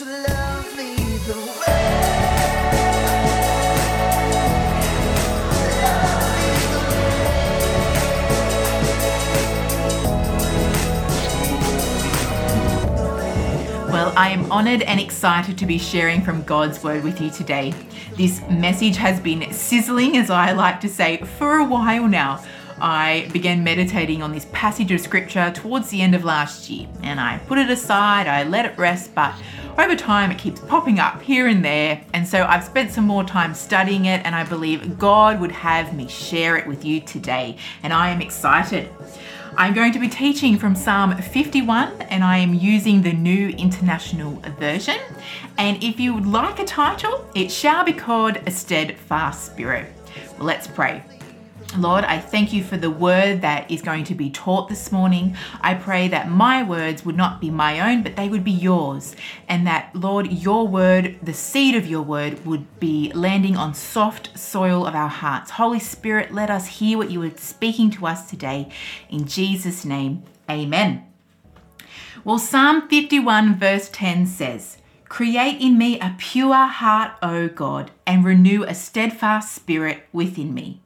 Well, I am honoured and excited to be sharing from God's Word with you today. This message has been sizzling, as I like to say, for a while now. I began meditating on this passage of scripture towards the end of last year, and I put it aside, I let it rest, but over time it keeps popping up here and there, and so I've spent some more time studying it, and I believe God would have me share it with you today, and I am excited. I'm going to be teaching from Psalm 51 and I am using the New International Version. And if you would like a title, it shall be called A Steadfast Spirit. Well, let's pray. Lord, I thank you for the word that is going to be taught this morning. I pray that my words would not be my own, but they would be yours. And that, Lord, your word, the seed of your word, would be landing on soft soil of our hearts. Holy Spirit, let us hear what you are speaking to us today. In Jesus' name, amen. Well, Psalm 51, verse 10 says, Create in me a pure heart, O God, and renew a steadfast spirit within me.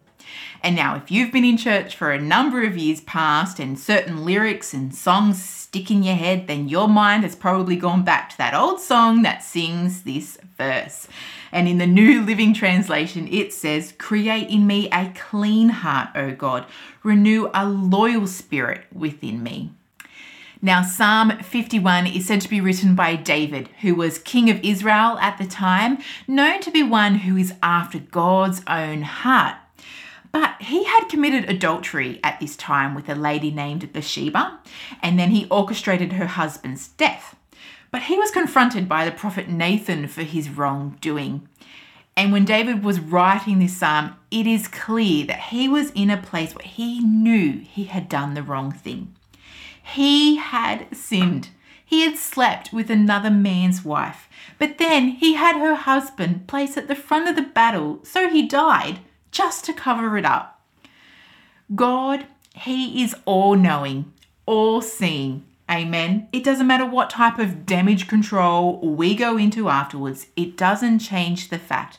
And now, if you've been in church for a number of years past and certain lyrics and songs stick in your head, then your mind has probably gone back to that old song that sings this verse. And in the New Living Translation, it says, Create in me a clean heart, O God, renew a loyal spirit within me. Now, Psalm 51 is said to be written by David, who was king of Israel at the time, known to be one who is after God's own heart. But he had committed adultery at this time with a lady named Bathsheba, and then he orchestrated her husband's death. But he was confronted by the prophet Nathan for his wrongdoing. And when David was writing this psalm, it is clear that he was in a place where he knew he had done the wrong thing. He had sinned. He had slept with another man's wife, but then he had her husband placed at the front of the battle, so he died just to cover it up. God, He is all knowing, all seeing. Amen. It doesn't matter what type of damage control we go into afterwards, it doesn't change the fact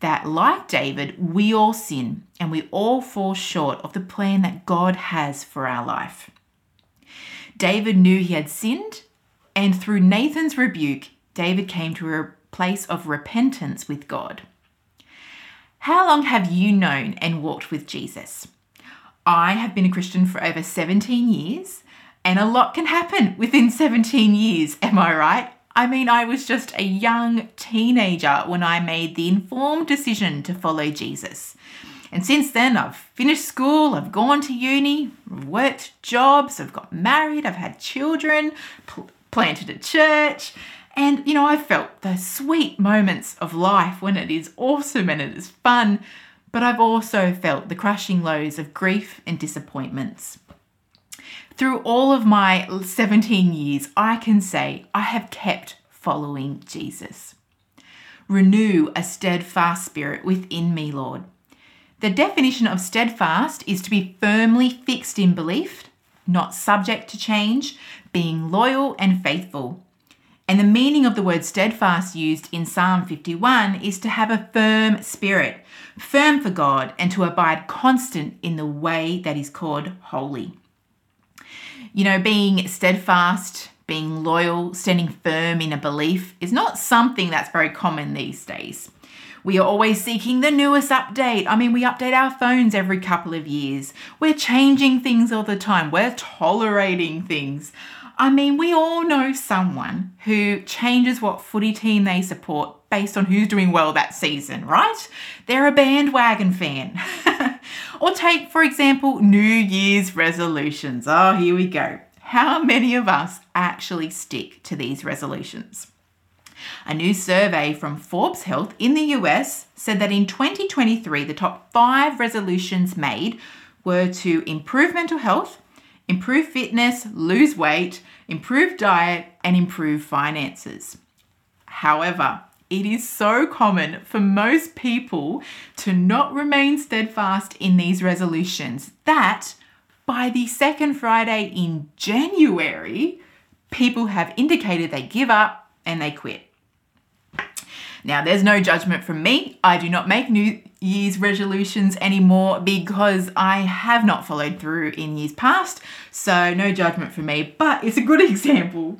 that, like David, we all sin and we all fall short of the plan that God has for our life. David knew he had sinned, and through Nathan's rebuke, David came to a place of repentance with God. How long have you known and walked with Jesus? I have been a Christian for over 17 years, and a lot can happen within 17 years, am I right? I mean, I was just a young teenager when I made the informed decision to follow Jesus. And since then, I've finished school, I've gone to uni, worked jobs, I've got married, I've had children, pl- planted a church, and, you know, I've felt the sweet moments of life when it is awesome and it is fun, but I've also felt the crushing lows of grief and disappointments. Through all of my 17 years, I can say I have kept following Jesus. Renew a steadfast spirit within me, Lord. The definition of steadfast is to be firmly fixed in belief, not subject to change, being loyal and faithful. And the meaning of the word steadfast used in Psalm 51 is to have a firm spirit, firm for God, and to abide constant in the way that is called holy. You know, being steadfast, being loyal, standing firm in a belief is not something that's very common these days. We are always seeking the newest update. I mean, we update our phones every couple of years. We're changing things all the time. We're tolerating things. I mean, we all know someone who changes what footy team they support based on who's doing well that season, right? They're a bandwagon fan. or take, for example, New Year's resolutions. Oh, here we go. How many of us actually stick to these resolutions? A new survey from Forbes Health in the US said that in 2023, the top five resolutions made were to improve mental health, improve fitness, lose weight, improve diet, and improve finances. However, it is so common for most people to not remain steadfast in these resolutions that by the second Friday in January, people have indicated they give up and they quit. Now, there's no judgment from me. I do not make New Year's resolutions anymore because I have not followed through in years past. So, no judgment for me, but it's a good example.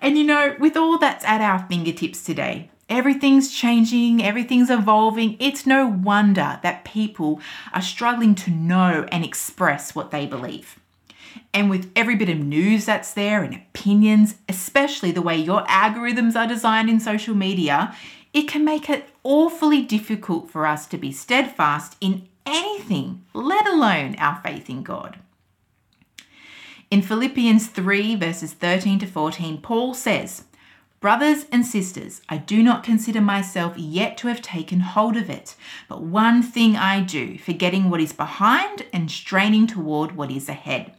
And you know, with all that's at our fingertips today, Everything's changing, everything's evolving. It's no wonder that people are struggling to know and express what they believe. And with every bit of news that's there and opinions, especially the way your algorithms are designed in social media, it can make it awfully difficult for us to be steadfast in anything, let alone our faith in God. In Philippians 3, verses 13 to 14, Paul says, Brothers and sisters, I do not consider myself yet to have taken hold of it, but one thing I do, forgetting what is behind and straining toward what is ahead.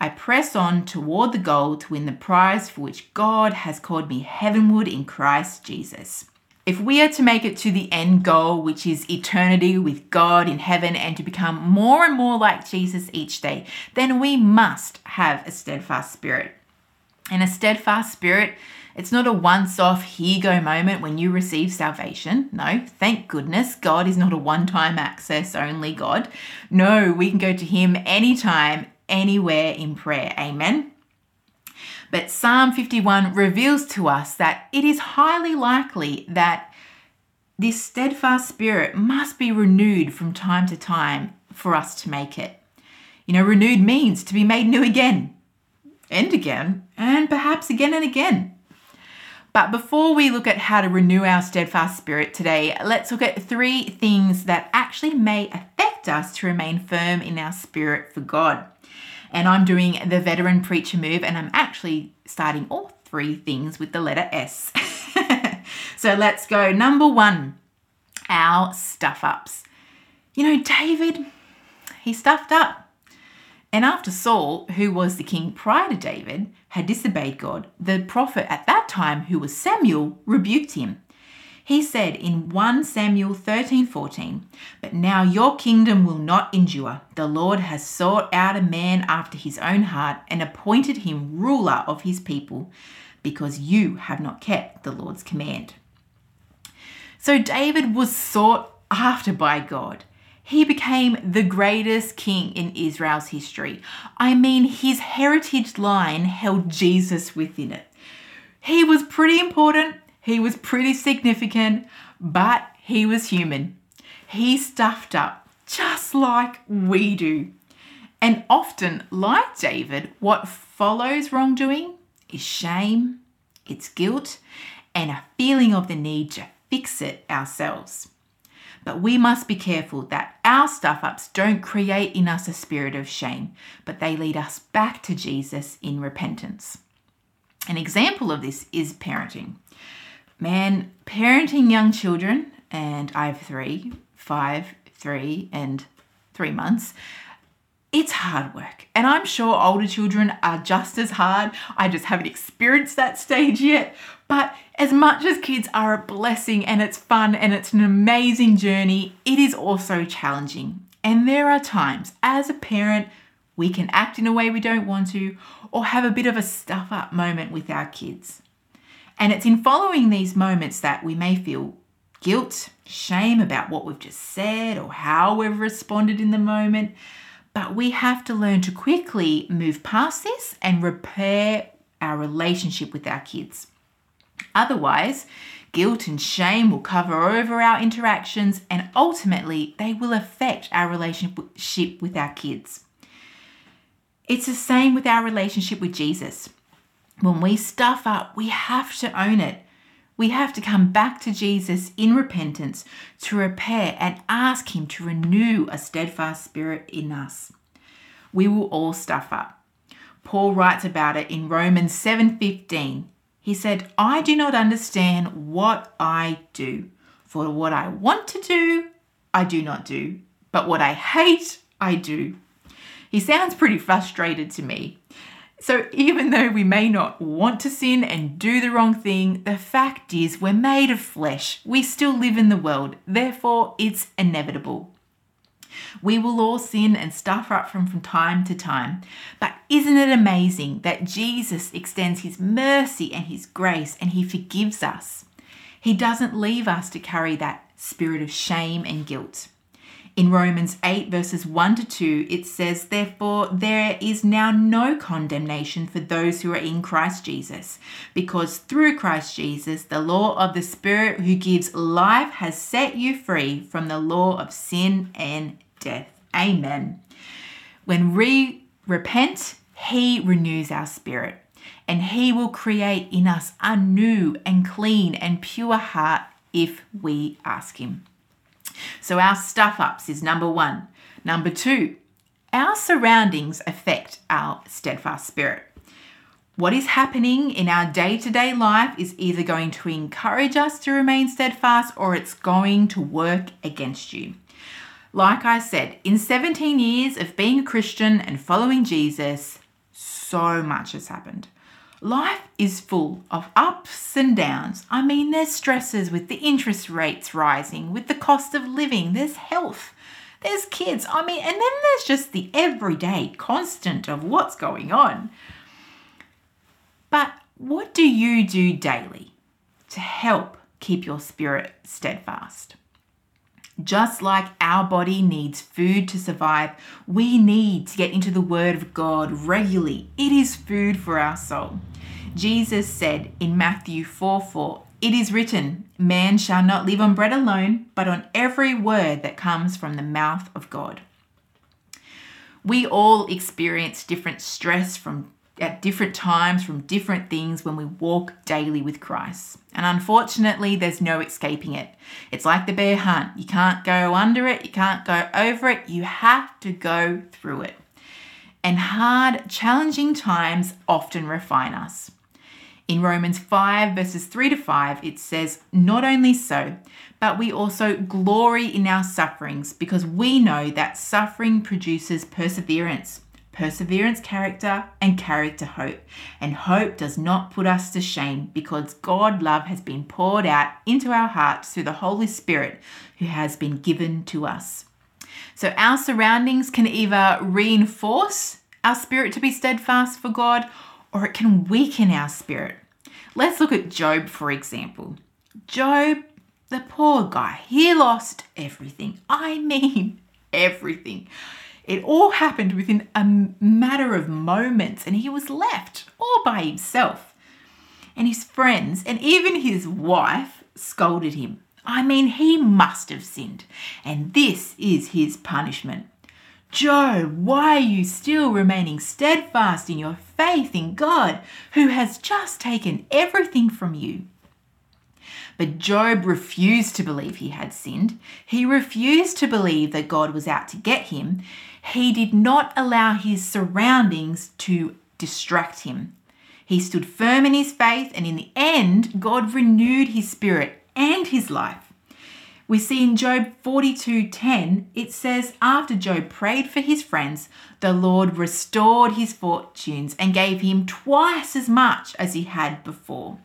I press on toward the goal to win the prize for which God has called me heavenward in Christ Jesus. If we are to make it to the end goal, which is eternity with God in heaven and to become more and more like Jesus each day, then we must have a steadfast spirit. And a steadfast spirit it's not a once off, here go moment when you receive salvation. No, thank goodness, God is not a one time access only God. No, we can go to Him anytime, anywhere in prayer. Amen. But Psalm 51 reveals to us that it is highly likely that this steadfast spirit must be renewed from time to time for us to make it. You know, renewed means to be made new again and again, and perhaps again and again. But before we look at how to renew our steadfast spirit today, let's look at three things that actually may affect us to remain firm in our spirit for God. And I'm doing the veteran preacher move, and I'm actually starting all three things with the letter S. so let's go. Number one, our stuff ups. You know, David, he stuffed up. And after Saul, who was the king prior to David, had disobeyed God, the prophet at that time, who was Samuel, rebuked him. He said in 1 Samuel 13 14, But now your kingdom will not endure. The Lord has sought out a man after his own heart and appointed him ruler of his people, because you have not kept the Lord's command. So David was sought after by God he became the greatest king in Israel's history. I mean, his heritage line held Jesus within it. He was pretty important, he was pretty significant, but he was human. He stuffed up just like we do. And often, like David, what follows wrongdoing is shame, it's guilt, and a feeling of the need to fix it ourselves. But we must be careful that our stuff ups don't create in us a spirit of shame, but they lead us back to Jesus in repentance. An example of this is parenting. Man, parenting young children, and I have three, five, three, and three months, it's hard work. And I'm sure older children are just as hard. I just haven't experienced that stage yet. But as much as kids are a blessing and it's fun and it's an amazing journey, it is also challenging. And there are times as a parent, we can act in a way we don't want to or have a bit of a stuff up moment with our kids. And it's in following these moments that we may feel guilt, shame about what we've just said or how we've responded in the moment. But we have to learn to quickly move past this and repair our relationship with our kids. Otherwise, guilt and shame will cover over our interactions and ultimately they will affect our relationship with our kids. It's the same with our relationship with Jesus. When we stuff up, we have to own it. We have to come back to Jesus in repentance to repair and ask Him to renew a steadfast spirit in us. We will all stuff up. Paul writes about it in Romans 7:15. He said, "I do not understand what I do, for what I want to do, I do not do, but what I hate, I do." He sounds pretty frustrated to me. So, even though we may not want to sin and do the wrong thing, the fact is we're made of flesh. We still live in the world, therefore, it's inevitable. We will all sin and stuff up from, from time to time. But isn't it amazing that Jesus extends his mercy and his grace and he forgives us? He doesn't leave us to carry that spirit of shame and guilt. In Romans 8, verses 1 to 2, it says, Therefore, there is now no condemnation for those who are in Christ Jesus, because through Christ Jesus, the law of the Spirit who gives life has set you free from the law of sin and death. Amen. When we repent, He renews our spirit, and He will create in us a new and clean and pure heart if we ask Him. So, our stuff ups is number one. Number two, our surroundings affect our steadfast spirit. What is happening in our day to day life is either going to encourage us to remain steadfast or it's going to work against you. Like I said, in 17 years of being a Christian and following Jesus, so much has happened. Life is full of ups and downs. I mean, there's stresses with the interest rates rising, with the cost of living, there's health, there's kids. I mean, and then there's just the everyday constant of what's going on. But what do you do daily to help keep your spirit steadfast? Just like our body needs food to survive, we need to get into the Word of God regularly. It is food for our soul. Jesus said in Matthew 4 4, It is written, Man shall not live on bread alone, but on every word that comes from the mouth of God. We all experience different stress from at different times from different things when we walk daily with Christ. And unfortunately, there's no escaping it. It's like the bear hunt. You can't go under it, you can't go over it, you have to go through it. And hard, challenging times often refine us. In Romans 5, verses 3 to 5, it says, Not only so, but we also glory in our sufferings because we know that suffering produces perseverance perseverance, character, and character, hope. And hope does not put us to shame because God love has been poured out into our hearts through the Holy Spirit who has been given to us. So our surroundings can either reinforce our spirit to be steadfast for God or it can weaken our spirit. Let's look at Job, for example. Job, the poor guy, he lost everything. I mean, everything. It all happened within a matter of moments, and he was left all by himself. And his friends and even his wife scolded him. I mean, he must have sinned, and this is his punishment. Job, why are you still remaining steadfast in your faith in God, who has just taken everything from you? But Job refused to believe he had sinned. He refused to believe that God was out to get him he did not allow his surroundings to distract him. He stood firm in his faith, and in the end, God renewed his spirit and his life. We see in Job 42:10 it says after Job prayed for his friends the Lord restored his fortunes and gave him twice as much as he had before.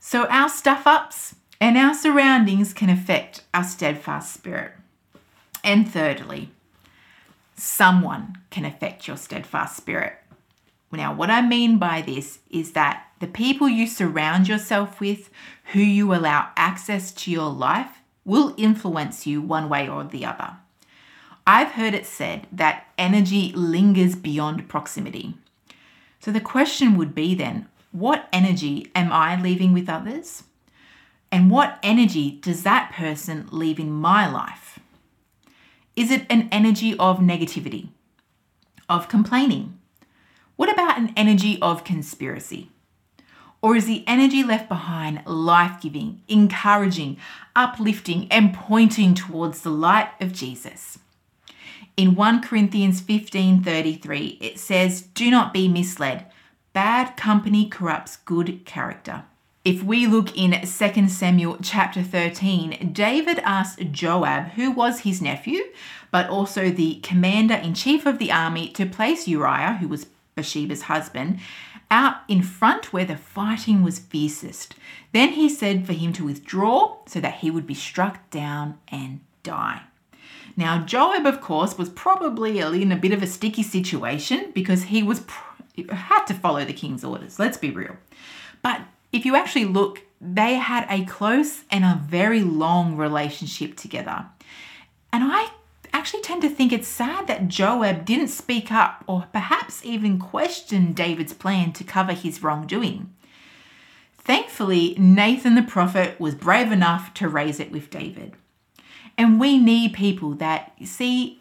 So our stuff ups and our surroundings can affect our steadfast spirit. And thirdly, someone can affect your steadfast spirit. Now, what I mean by this is that the people you surround yourself with, who you allow access to your life, will influence you one way or the other. I've heard it said that energy lingers beyond proximity. So the question would be then what energy am I leaving with others? And what energy does that person leave in my life? Is it an energy of negativity, of complaining? What about an energy of conspiracy? Or is the energy left behind life giving, encouraging, uplifting, and pointing towards the light of Jesus? In 1 Corinthians 15:33 it says, "Do not be misled. Bad company corrupts good character." If we look in 2 Samuel chapter 13, David asked Joab, who was his nephew, but also the commander in chief of the army, to place Uriah, who was Bathsheba's husband, out in front where the fighting was fiercest. Then he said for him to withdraw so that he would be struck down and die. Now, Joab, of course, was probably in a bit of a sticky situation because he was had to follow the king's orders. Let's be real. But if you actually look they had a close and a very long relationship together. And I actually tend to think it's sad that Joab didn't speak up or perhaps even question David's plan to cover his wrongdoing. Thankfully, Nathan the prophet was brave enough to raise it with David. And we need people that see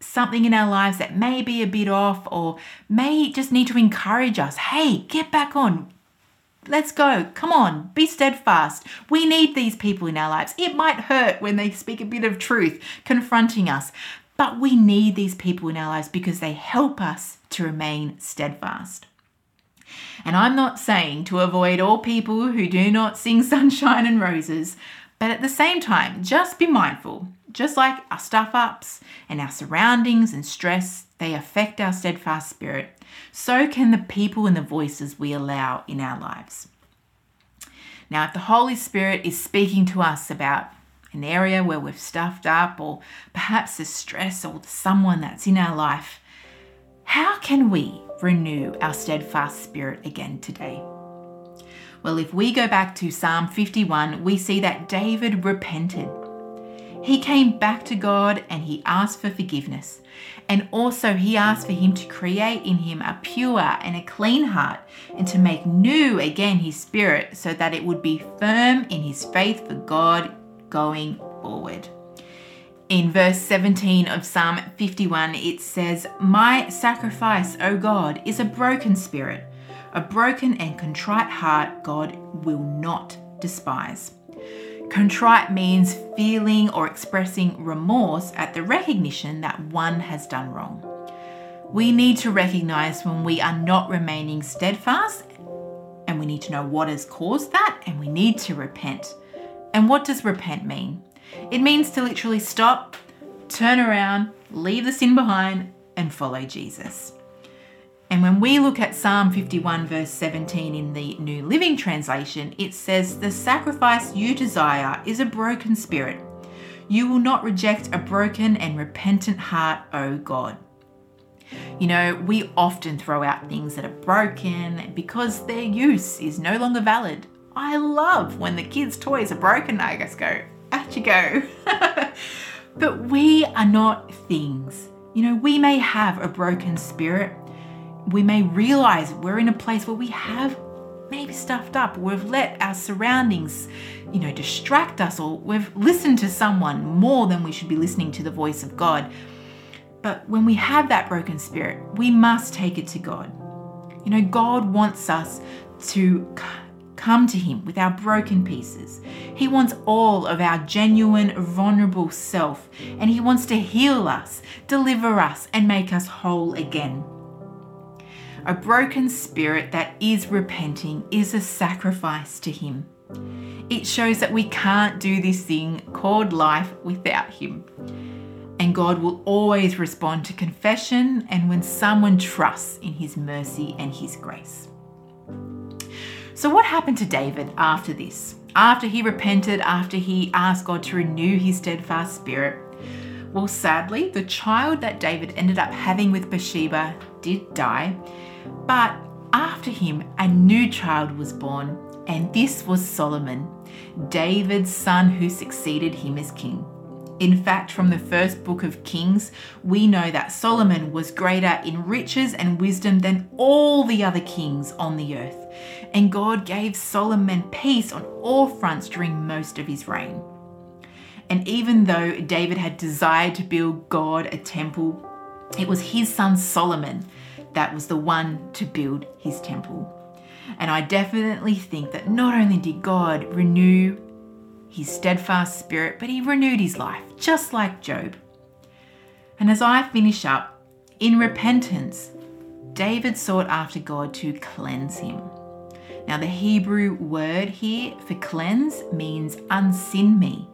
something in our lives that may be a bit off or may just need to encourage us. Hey, get back on. Let's go. Come on, be steadfast. We need these people in our lives. It might hurt when they speak a bit of truth, confronting us, but we need these people in our lives because they help us to remain steadfast. And I'm not saying to avoid all people who do not sing sunshine and roses, but at the same time, just be mindful. Just like our stuff ups and our surroundings and stress, they affect our steadfast spirit. So can the people and the voices we allow in our lives. Now, if the Holy Spirit is speaking to us about an area where we've stuffed up, or perhaps the stress or someone that's in our life, how can we renew our steadfast spirit again today? Well, if we go back to Psalm 51, we see that David repented. He came back to God and he asked for forgiveness. And also, he asked for him to create in him a pure and a clean heart and to make new again his spirit so that it would be firm in his faith for God going forward. In verse 17 of Psalm 51, it says, My sacrifice, O God, is a broken spirit. A broken and contrite heart, God will not despise. Contrite means feeling or expressing remorse at the recognition that one has done wrong. We need to recognize when we are not remaining steadfast, and we need to know what has caused that, and we need to repent. And what does repent mean? It means to literally stop, turn around, leave the sin behind, and follow Jesus. And when we look at Psalm 51, verse 17 in the New Living Translation, it says, The sacrifice you desire is a broken spirit. You will not reject a broken and repentant heart, O God. You know, we often throw out things that are broken because their use is no longer valid. I love when the kids' toys are broken. I just go, out you go. but we are not things. You know, we may have a broken spirit, we may realize we're in a place where we have maybe stuffed up. We've let our surroundings, you know, distract us, or we've listened to someone more than we should be listening to the voice of God. But when we have that broken spirit, we must take it to God. You know, God wants us to come to Him with our broken pieces. He wants all of our genuine, vulnerable self, and He wants to heal us, deliver us, and make us whole again. A broken spirit that is repenting is a sacrifice to Him. It shows that we can't do this thing called life without Him. And God will always respond to confession and when someone trusts in His mercy and His grace. So, what happened to David after this? After he repented, after he asked God to renew his steadfast spirit? Well, sadly, the child that David ended up having with Bathsheba did die, but after him, a new child was born, and this was Solomon, David's son who succeeded him as king. In fact, from the first book of Kings, we know that Solomon was greater in riches and wisdom than all the other kings on the earth. And God gave Solomon peace on all fronts during most of his reign. And even though David had desired to build God a temple, it was his son Solomon that was the one to build his temple. And I definitely think that not only did God renew his steadfast spirit, but he renewed his life, just like Job. And as I finish up, in repentance, David sought after God to cleanse him. Now, the Hebrew word here for cleanse means unsin me,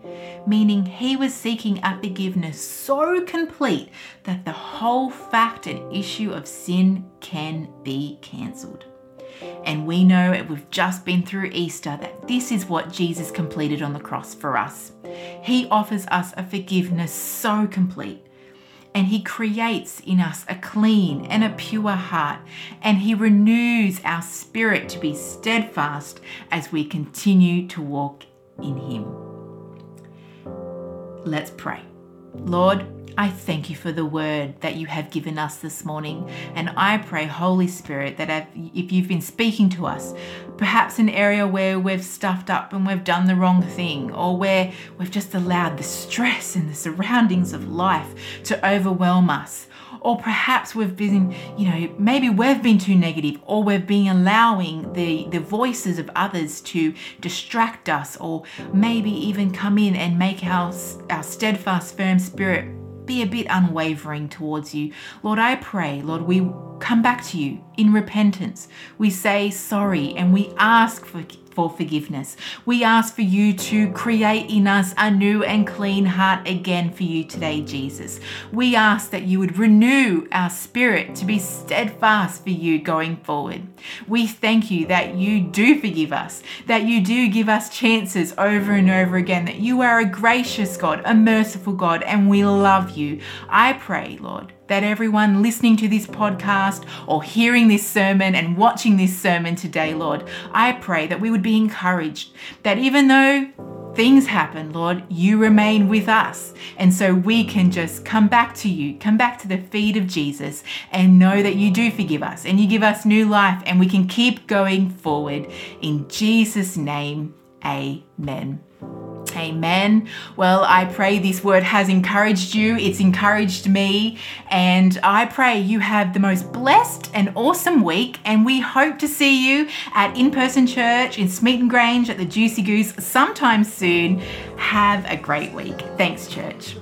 meaning he was seeking a forgiveness so complete that the whole fact and issue of sin can be cancelled. And we know we've just been through Easter that this is what Jesus completed on the cross for us. He offers us a forgiveness so complete. And He creates in us a clean and a pure heart, and He renews our spirit to be steadfast as we continue to walk in Him. Let's pray. Lord, I thank you for the word that you have given us this morning. And I pray, Holy Spirit, that if you've been speaking to us, perhaps an area where we've stuffed up and we've done the wrong thing, or where we've just allowed the stress and the surroundings of life to overwhelm us, or perhaps we've been, you know, maybe we've been too negative, or we've been allowing the, the voices of others to distract us, or maybe even come in and make our, our steadfast, firm spirit be a bit unwavering towards you. Lord, I pray, Lord, we come back to you in repentance. We say sorry and we ask for for forgiveness. We ask for you to create in us a new and clean heart again for you today, Jesus. We ask that you would renew our spirit to be steadfast for you going forward. We thank you that you do forgive us, that you do give us chances over and over again, that you are a gracious God, a merciful God, and we love you. I pray, Lord, that everyone listening to this podcast or hearing this sermon and watching this sermon today, Lord, I pray that we would be encouraged that even though things happen, Lord, you remain with us. And so we can just come back to you, come back to the feet of Jesus, and know that you do forgive us and you give us new life, and we can keep going forward. In Jesus' name, amen. Amen. Well, I pray this word has encouraged you. It's encouraged me. And I pray you have the most blessed and awesome week. And we hope to see you at in person church in Smeaton Grange at the Juicy Goose sometime soon. Have a great week. Thanks, church.